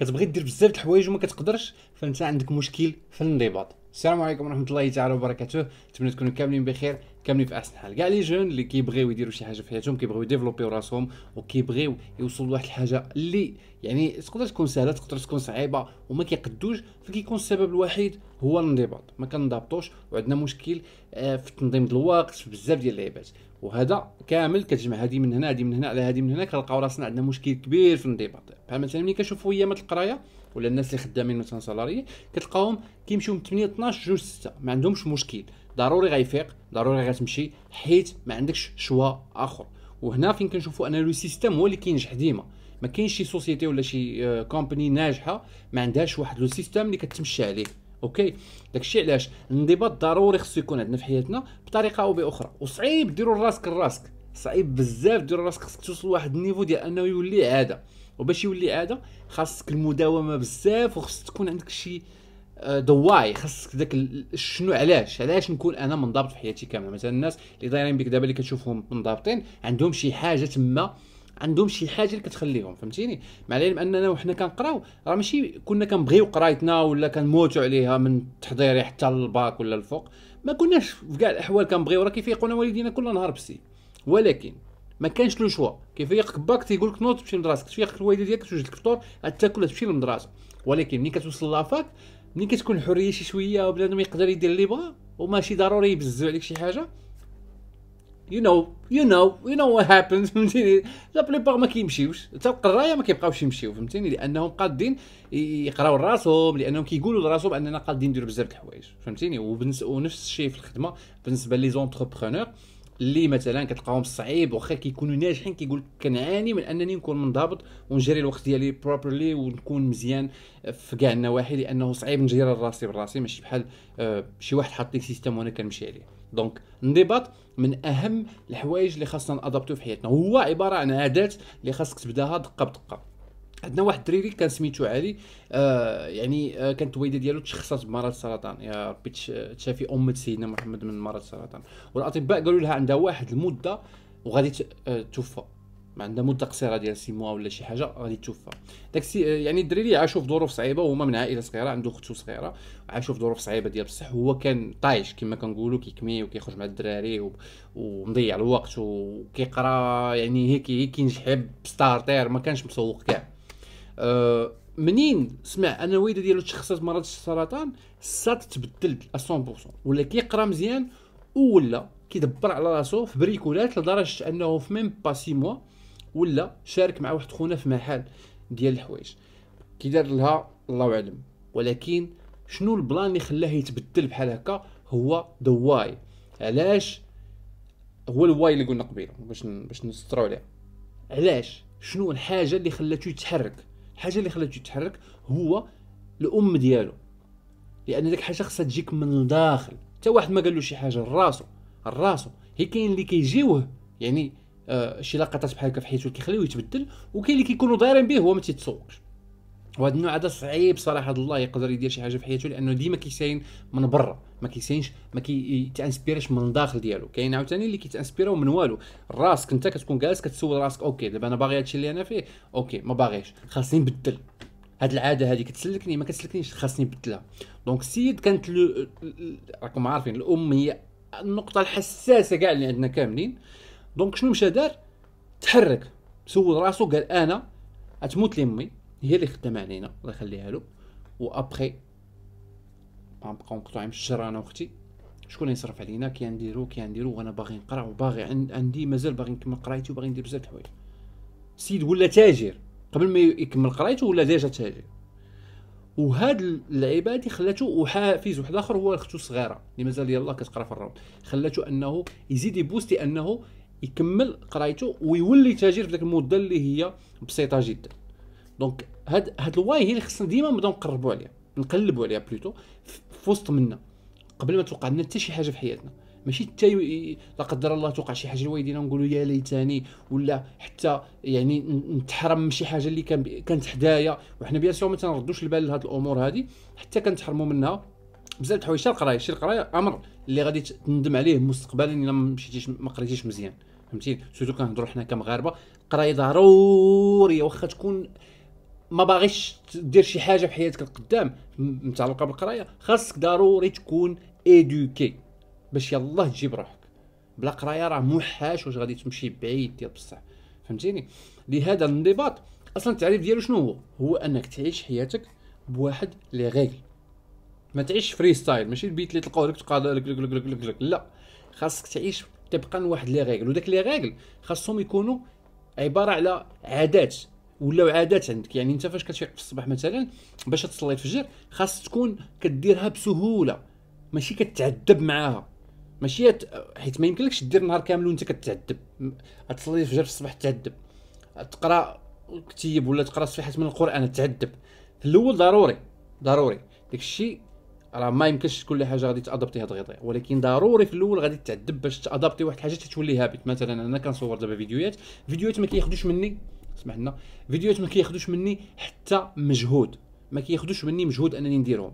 كتبغي دير بزاف د الحوايج وما كتقدرش فانت عندك مشكل في الانضباط. السلام عليكم ورحمة الله تعالى وبركاته. نتمنى تكونوا كاملين بخير كاملين في أحسن حال. كاع les jeunes اللي كيبغيو يديروا شي حاجة في حياتهم كيبغيو يديفلوبيو راسهم وكيبغيو يوصلوا لواحد الحاجة اللي يعني تقدر تكون سهلة تقدر تكون صعيبة وما كيقدوش فكيكون السبب الوحيد هو الانضباط. ما كنضبطوش وعندنا مشكل آه، في تنظيم الوقت في بزاف ديال اللعيبات. وهذا كامل كتجمع هذه من هنا هذه من هنا على هذه من هنا كنلقاو راسنا عندنا مشكل كبير في الانضباط. بحال مثلا ملي كنشوفوا أيامات القراية ولا الناس اللي خدامين مثلا salariés كتلقاهم كيمشيو من 8 12 جوج 6 ما عندهمش مشكل. ضروري غيفيق ضروري غتمشي حيت ما عندكش choix آخر. وهنا فين كنشوفوا أن le système هو اللي كينجح ديما. ما كاينش شي société ولا شي compagnie ناجحة ما عندهاش واحد le système اللي كتمشي عليه. okay؟ داكشي علاش؟ الانضباط ضروري خصو يكون عندنا في حياتنا بطريقة أو بأخرى. وصعيب ديروا راسك لراسك صعيب بزاف ديروا راسك خصك توصل لواحد ال niveau ديال أنه يولي عادة. وباش يولي عاده خاصك المداومة بزاف وخص تكون عندك شي the why خاصك داك شنو علاش؟ علاش نكون أنا منضبط في حياتي كاملة؟ مثلا الناس اللي دايرين بك دابا اللي كتشوفهم منضبطين عندهم شي حاجة تما عندهم شي حاجة اللي كتخليهم فهمتيني؟ مع العلم أننا وحنا كنقراو راه ماشي كنا كنبغيو قرايتنا ولا كنموتوا عليها من التحضيري حتى الباك ولا الفوق ما كناش في كاع الأحوال كنبغيو راه كيفيقونا والدينا كل نهار بسيف. ولكن ما كانش le choix. كيفيقك باك تيقول لك نوض تمشي لمدراسك تفيقك الوالدة ديالك توجد لك الفطور تاكل تمشي للمدرسه ولكن ملي كتوصل la fac ملي كتكون الحريه شي شوية وبنادم يقدر يدير اللي بغا وماشي ضروري يبزو عليك شي حاجة you know you know you know what happens فهمتيني؟ la plupart ما كيمشيوش. حتى القراية ما كيبقاوش يمشيو. فهمتيني؟ لأنهم قادين يقراو راسهم لأنهم كيقولوا لراسهم أننا قادين نديروا بزاف د الحوايج. فهمتيني؟ ونفس الشيء في الخدمة بالنسبة لي les entrepreneurs. اللي مثلا كتلقاهم صعيب واخا كيكونوا ناجحين كيقول كنعاني من أنني نكون منضبط ونجري الوقت ديالي properly ونكون مزيان في كاع النواحي لأنه صعيب نجري راسي براسي ماشي بحال آه شي واحد حاط les systèmes وأنا كنمشي عليه. donc الانضباط من أهم الحوايج اللي خاصنا نأدابتيو في حياتنا. هو عبارة عن عادات اللي خاصك تبداها دقة بدقة. عندنا واحد الدريري كان سميتو علي آه يعني آه كانت الوالدة ديالو تشخصت بمرض السرطان يا ربي تشافي أم سيدنا محمد من مرض السرطان والأطباء قالوا لها عندها واحد المدة وغادي آه توفى. عندها مدة قصيرة ديال six mois ولا شي حاجة غادي توفى. داك السي آه، يعني الدريري عاشوا في ظروف صعيبة وهما من عائلة صغيرة عنده اختو صغيرة عاشوا في ظروف صعيبة ديال بصح. هو كان طايش كما كنقولوا كيكمي وكيخرج مع الدراري ومضيع الوقت وكيقرا يعني هيك هيك ينجح peut-être ما كانش مسوق كاع. أه منين؟ سمع ان الوالده ديالو تشخصت مرض السرطان صات تبدل 100% ولا كيقرا مزيان ولا كيدبر على راسو في بريكولات لدرجة أنه في même pas six mois ولا شارك مع واحد خونا في محل ديال الحوايج. كي دار لها الله أعلم. ولكن شنو ال plan اللي خلاه يتبدل بحال هكا؟ هو the why علاش؟ هو ال why اللي قلنا قبيلة باش باش نسطروا عليه علاش؟ شنو الحاجة اللي خلاتو يتحرك؟ الحاجة اللي خلاتو يتحرك هو الأم ديالو. لأن ديك الحاجة خصها تجيك من الداخل. حتى واحد ما قال شي حاجة لراسو راسو. هي كاين اللي كيجيوه يعني آه شي لقطات بحال هكا في حياته كيخليوه يتبدل وكاين اللي كيكونوا دايرين به هو ما تيتسوقش. وهذا النوع هذا صعيب صراحة الله يقدر يدير شي حاجة في حياته لأنه ديما كيساين من برا. ما كيساينش ما كيتانسبيريش من الداخل ديالو. كاين عاوتاني اللي كيتانسبيراو من والو. راسك انت كتكون جالس كتسول راسك okay دابا أنا باغي هادشي اللي أنا فيه okay ما باغيش خاصني نبدل. هاد العادة هذه كتسلكني ما كتسلكنيش خاصني نبدلها. donc السيد كانت راكم عارفين الام هي النقطة الحساسة كاع اللي عندنا كاملين. donc شنو مشى دار؟ تحرك. سول راسو قال أنا غتموت لي امي هي اللي خدامة علينا الله يخليها له. وابخي غنبقاو مقطوعين من الشجره أنا وأختي. شكون يصرف علينا؟ كي نديرو كي نديرو وأنا باغي نقرأ وباغي عندي مازال باغي نكمل قرايتي وباغي ندير بزاف الحوايج. السيد ولا تاجر؟ قبل ما يكمل قرايته ولا déjà تاجر. وهاد اللعيبة هادي خلاتو وحافز واحد آخر هو أختو الصغيره اللي مازال يلاه كتقرأ في الروض خلاتو أنه يزيد يبوستي أنه يكمل قرايته ويولي تاجر في ذاك المدة اللي هي بسيطة جدا. donc هاد هاد ال why هي اللي خصنا ديما نبداو نقربوا عليها نقلبوا عليها plutôt في وسط منا قبل ما توقع لنا حتى شي حاجة في حياتنا. ماشي حتى لا قدر الله توقع شي حاجة لوالدينا نقولوا يا ليتاني ولا حتى يعني نتحرم من شي حاجة اللي كان كانت حدايا. وحنا bien sûr ما تنردوش البال لهاد الأمور هذه حتى كنتحرموا منها. بزاف د الحوايج القراية شي القراية أمر اللي غادي تندم عليه مستقبلا إلا ما مشيتيش ما قريتيش مزيان. فهمتي surtout كنهضروا حنا كمغاربة القرايه ضرورية واخا تكون ما باغيش دير شي حاجة في حياتك القدام متعلقة بالقراية خاصك ضروري تكون éduqué باش يلاه تجيب روحك. بلا قراية راه ما واش واش غادي تمشي بعيد ديال بصح. فهمتيني؟ لهذا الانضباط أصلا التعريف ديالو شنو هو؟ هو أنك تعيش حياتك بواحد les règles ما تعيش freestyle ماشي البيت اللي تلقاو لك تقاد لا. خاصك تعيش طبقا واحد لي ريغل وداك لي ريغل خاصهم يكونوا عبارة على عادات. ولاو عادات عندك يعني انت فاش كتفيق في الصباح مثلا باش تصلي الفجر خاص تكون كديرها بسهولة ماشي كتعذب معاها. ماشي حيت ما يمكنلكش دير نهار كامل وانت كتعذب. تصلي الفجر في الصباح تعذب. تقرأ كتيب ولا تقرأ صفحات من القرآن تعذب. في الأول ضروري ضروري. داك الشيء راه ما يمكنش كل حاجة غادي تادابتيها دغيا. ولكن ضروري في الأول غادي تعذب باش تادابتي واحد الحاجة تتولي هابط مثلا أنا كنصور دابا فيديوهات. فيديوهات ما كياخذوش مني. اسمح لنا. فيديوهات ما كياخذوش مني حتى مجهود. ما كياخذوش مني مجهود أنني نديرهم.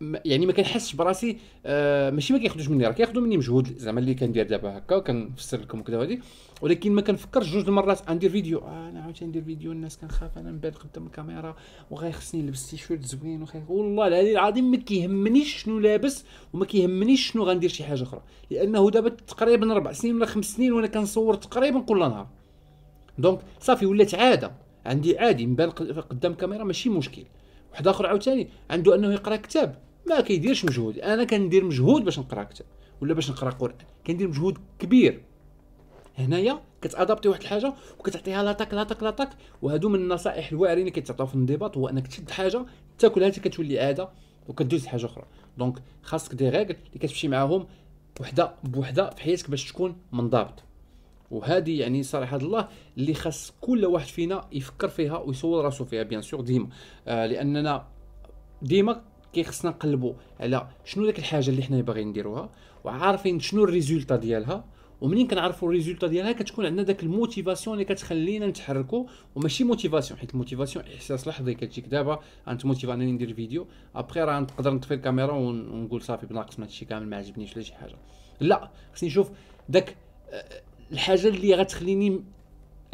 يعني ما كنحسش براسي آه ماشي ما كياخذوش مني راه كياخذوا مني مجهود. زعما اللي كندير دابا هكا وكنفسر لكم كذا هادي ولكن ما كنفكرش جوج المرات ندير فيديو. آه أنا عاوتاني ندير فيديو الناس كنخاف أنا نبان قدام الكاميرا وغيخصني نلبس تيشيرت زوين وخي والله العلي العظيم ما كيهمنيش شنو لابس وما كيهمنيش شنو غندير شي حاجة أخرى. لأنه دابا تقريبا أربع سنين ولا خمس سنين وأنا كنصور تقريبا كل نهار. donc صافي ولات عادة عندي عادي نبان قدام الكاميرا ماشي مشكل. واحد آخر عاوتاني عنده أنه يقرأ كتاب ما كيديرش مجهود. أنا كندير مجهود باش نقرأ كتاب ولا باش نقرأ قرآن كندير مجهود كبير. هنايا كتأدابتي واحد الحاجة وكتعطيها l'attaque l'attaque l'attaque وهادو من النصائح الواعرين اللي كيتعطاو في الانضباط هو أنك تشد حاجة تاكلها حتى كتولي عادة وكدوز حاجة أخرى. donc خاصك des règles اللي كتمشي معاهم وحده بوحدة في حياتك باش تكون منضبط. وهذه يعني صراحة الله اللي خاص كل واحد فينا يفكر فيها ويصور راسو فيها bien sûr ديما. آه لأننا ديما كيخصنا نقلبوا على شنو ديك الحاجة اللي حنا باغيين نديروها وعارفين شنو ال résultat ديالها ومنين كنعرفوا ال résultat ديالها كتكون عندنا داك ال motivation اللي كتخلينا نتحركوا وماشي motivation حيت ال motivation إحساس لحظي كتجيك دابا أنت motivé أنني ندير فيديو أبخي راه نقدر نطفي الكاميرا ونقول صافي بناقص من هادشي كامل ما عجبنيش ولا شي حاجة. لا خصني نشوف داك آه، الحاجة اللي غتخليني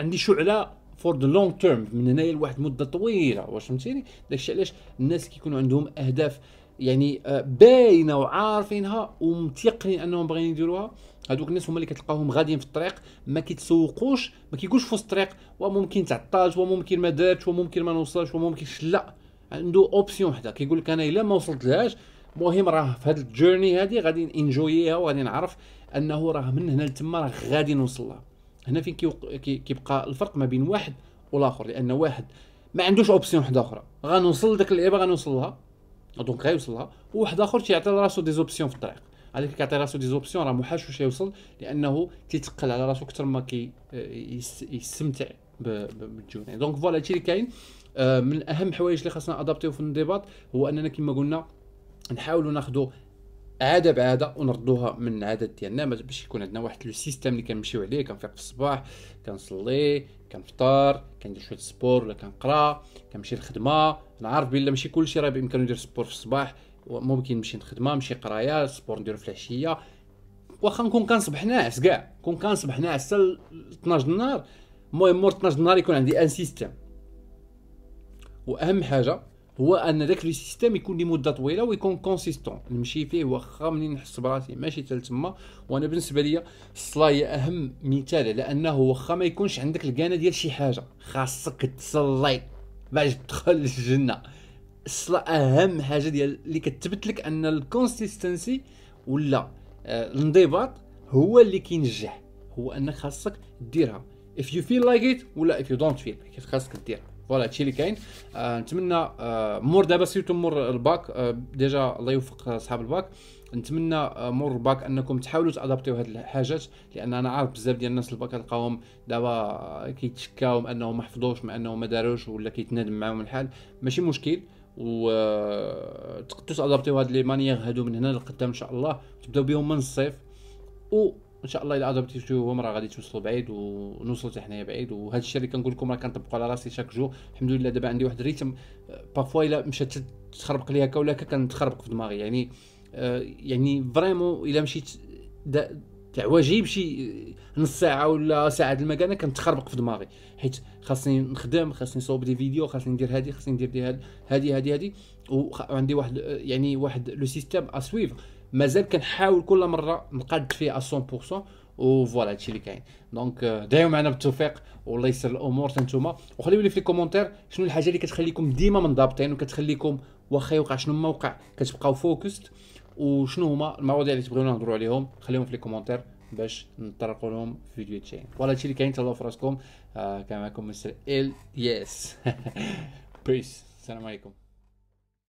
عندي شعلة for the long term من هنايا لواحد المده طويلة واش فهمتيني؟ داكشي علاش الناس كيكونوا عندهم أهداف يعني آه، باينة وعارفينها ومتيقنين أنهم باغيين يديروها. هذوك الناس هما اللي كتلقاهم غاديين في الطريق ما كيتسوقوش ما كيقولش في وسط الطريق وممكن تعطلت وممكن ما دارتش وممكن ما نوصلش وممكن لا عنده option وحدة. كيقول لك أنا إلا ما وصلت لهاش المهم راه في هذه ال journey هذه غادي enjoy يها وغادي نعرف أنه راه من هنا لتما راه غادي نوصل لها هنا فين كيبقى الفرق ما بين واحد والآخر لأن واحد ما عندوش option واحدة أخرى غنوصل لذاك اللعيبة غنوصل لها. donc غيوصل لها. وواحد آخر تيعطي راسو des options في الطريق. هذاك كيعطي راسو des options راه محاش واش يوصل لأنه تيتقل على راسو أكثر ما كي يستمتع بال journey. donc voilà هادشي اللي كاين. آه، من أهم الحوايج اللي خاصنا ادابتيو في الانضباط هو أننا كما قلنا نحاولوا ناخذوا عاده بعاده ونردوها من العادات ديالنا باش يكون عندنا واحد le système اللي كنمشيو عليه كنفيق في الصباح كنصلي كنفطر كندير شوية sport ولا كنقرا كنمشي للخدمة. نعرف بلي ماشي كلشي راه بامكانو يدير sport في الصباح ممكن نمشي للخدمة نمشي قراية sport نديرو في العشية. واخا نكون كنصبح ناعس كاع نكون كنصبح ناعس حتى 12 النهار. المهم مور 12 النهار يكون عندي un système وأهم حاجة هو أن داك le système يكون لمدة طويلة ويكون consistant نمشي فيه واخا منين نحس براسي. ماشي حتى تما وأنا بالنسبة لي الصلاة هي أهم مثال على انه واخا ما يكونش عندك الكانه ديال شي حاجة. خاصك تصلي باش تدخل الجنة. الصلاة أهم حاجة ديال اللي كتثبت لك أن ال consistency ولا آه، الانضباط هو اللي كينجح. هو انك خاصك ديرها. If you feel like it ولا if you don't feel خاصك ديرها voilà هادشي اللي كاين. آه نتمنى آه مور دابا surtout مور الباك. آه déjà الله يوفق اصحاب الباك. نتمنى مور الباك أنكم تحاولوا تأدابتيو هاد الحاجات لأن أنا عارف بزاف ديال الناس الباك تلقاهم دابا كيتشكاو أنهم ما حفظوش مع أنهم ما داروش ولا كيتنادم معاهم الحال. ماشي مشكل. و تقدروا تأدابتيو هاد les manières هادو من هنا لقدام إن شاء الله تبداو بهم من الصيف. و إن شاء الله الا ادابتيتوهم راه غادي توصلوا بعيد ونوصلوا حتى حنايا بعيد وهذا الشيء اللي كنقول لكم راه كنطبقوا على راسي chaque jour. الحمد لله دابا عندي واحد ال rythme parfois إلا مشات تخربق لي هكا ولا هكا كنتخربق في دماغي. يعني آه يعني vraiment إلا مشيت تاع واجب شي نص ساعة ولا ساعة الماء أنا كنتخربق في دماغي. حيت خاصني نخدم خاصني نصوب دي فيديو خاصني ندير هادي خاصني ندير دي هاد هادي هادي هادي. وعندي واحد يعني واحد لو سيستيم اسويف مازال كنحاول كل مرة نقاد فيه 100% وفوالا هادشي اللي كاين. دونك دعيو معنا بالتوفيق والله يسر الأمور نتوما. وخليو لي في الكومونتير شنو الحاجة اللي كتخليكم ديما منضبطين وكتخليكم واخا يوقع شنو ما وقع كتبقاو فوكست وشنو هما المواضيع اللي تبغيونا نهضروا عليهم. خليهم في les commentaires باش نطرقوا لهم في فيديو تشين. voilà هادشي اللي كاين تهلاو في راسكم. آه كان معكم مستر ال يس بيس السلام عليكم.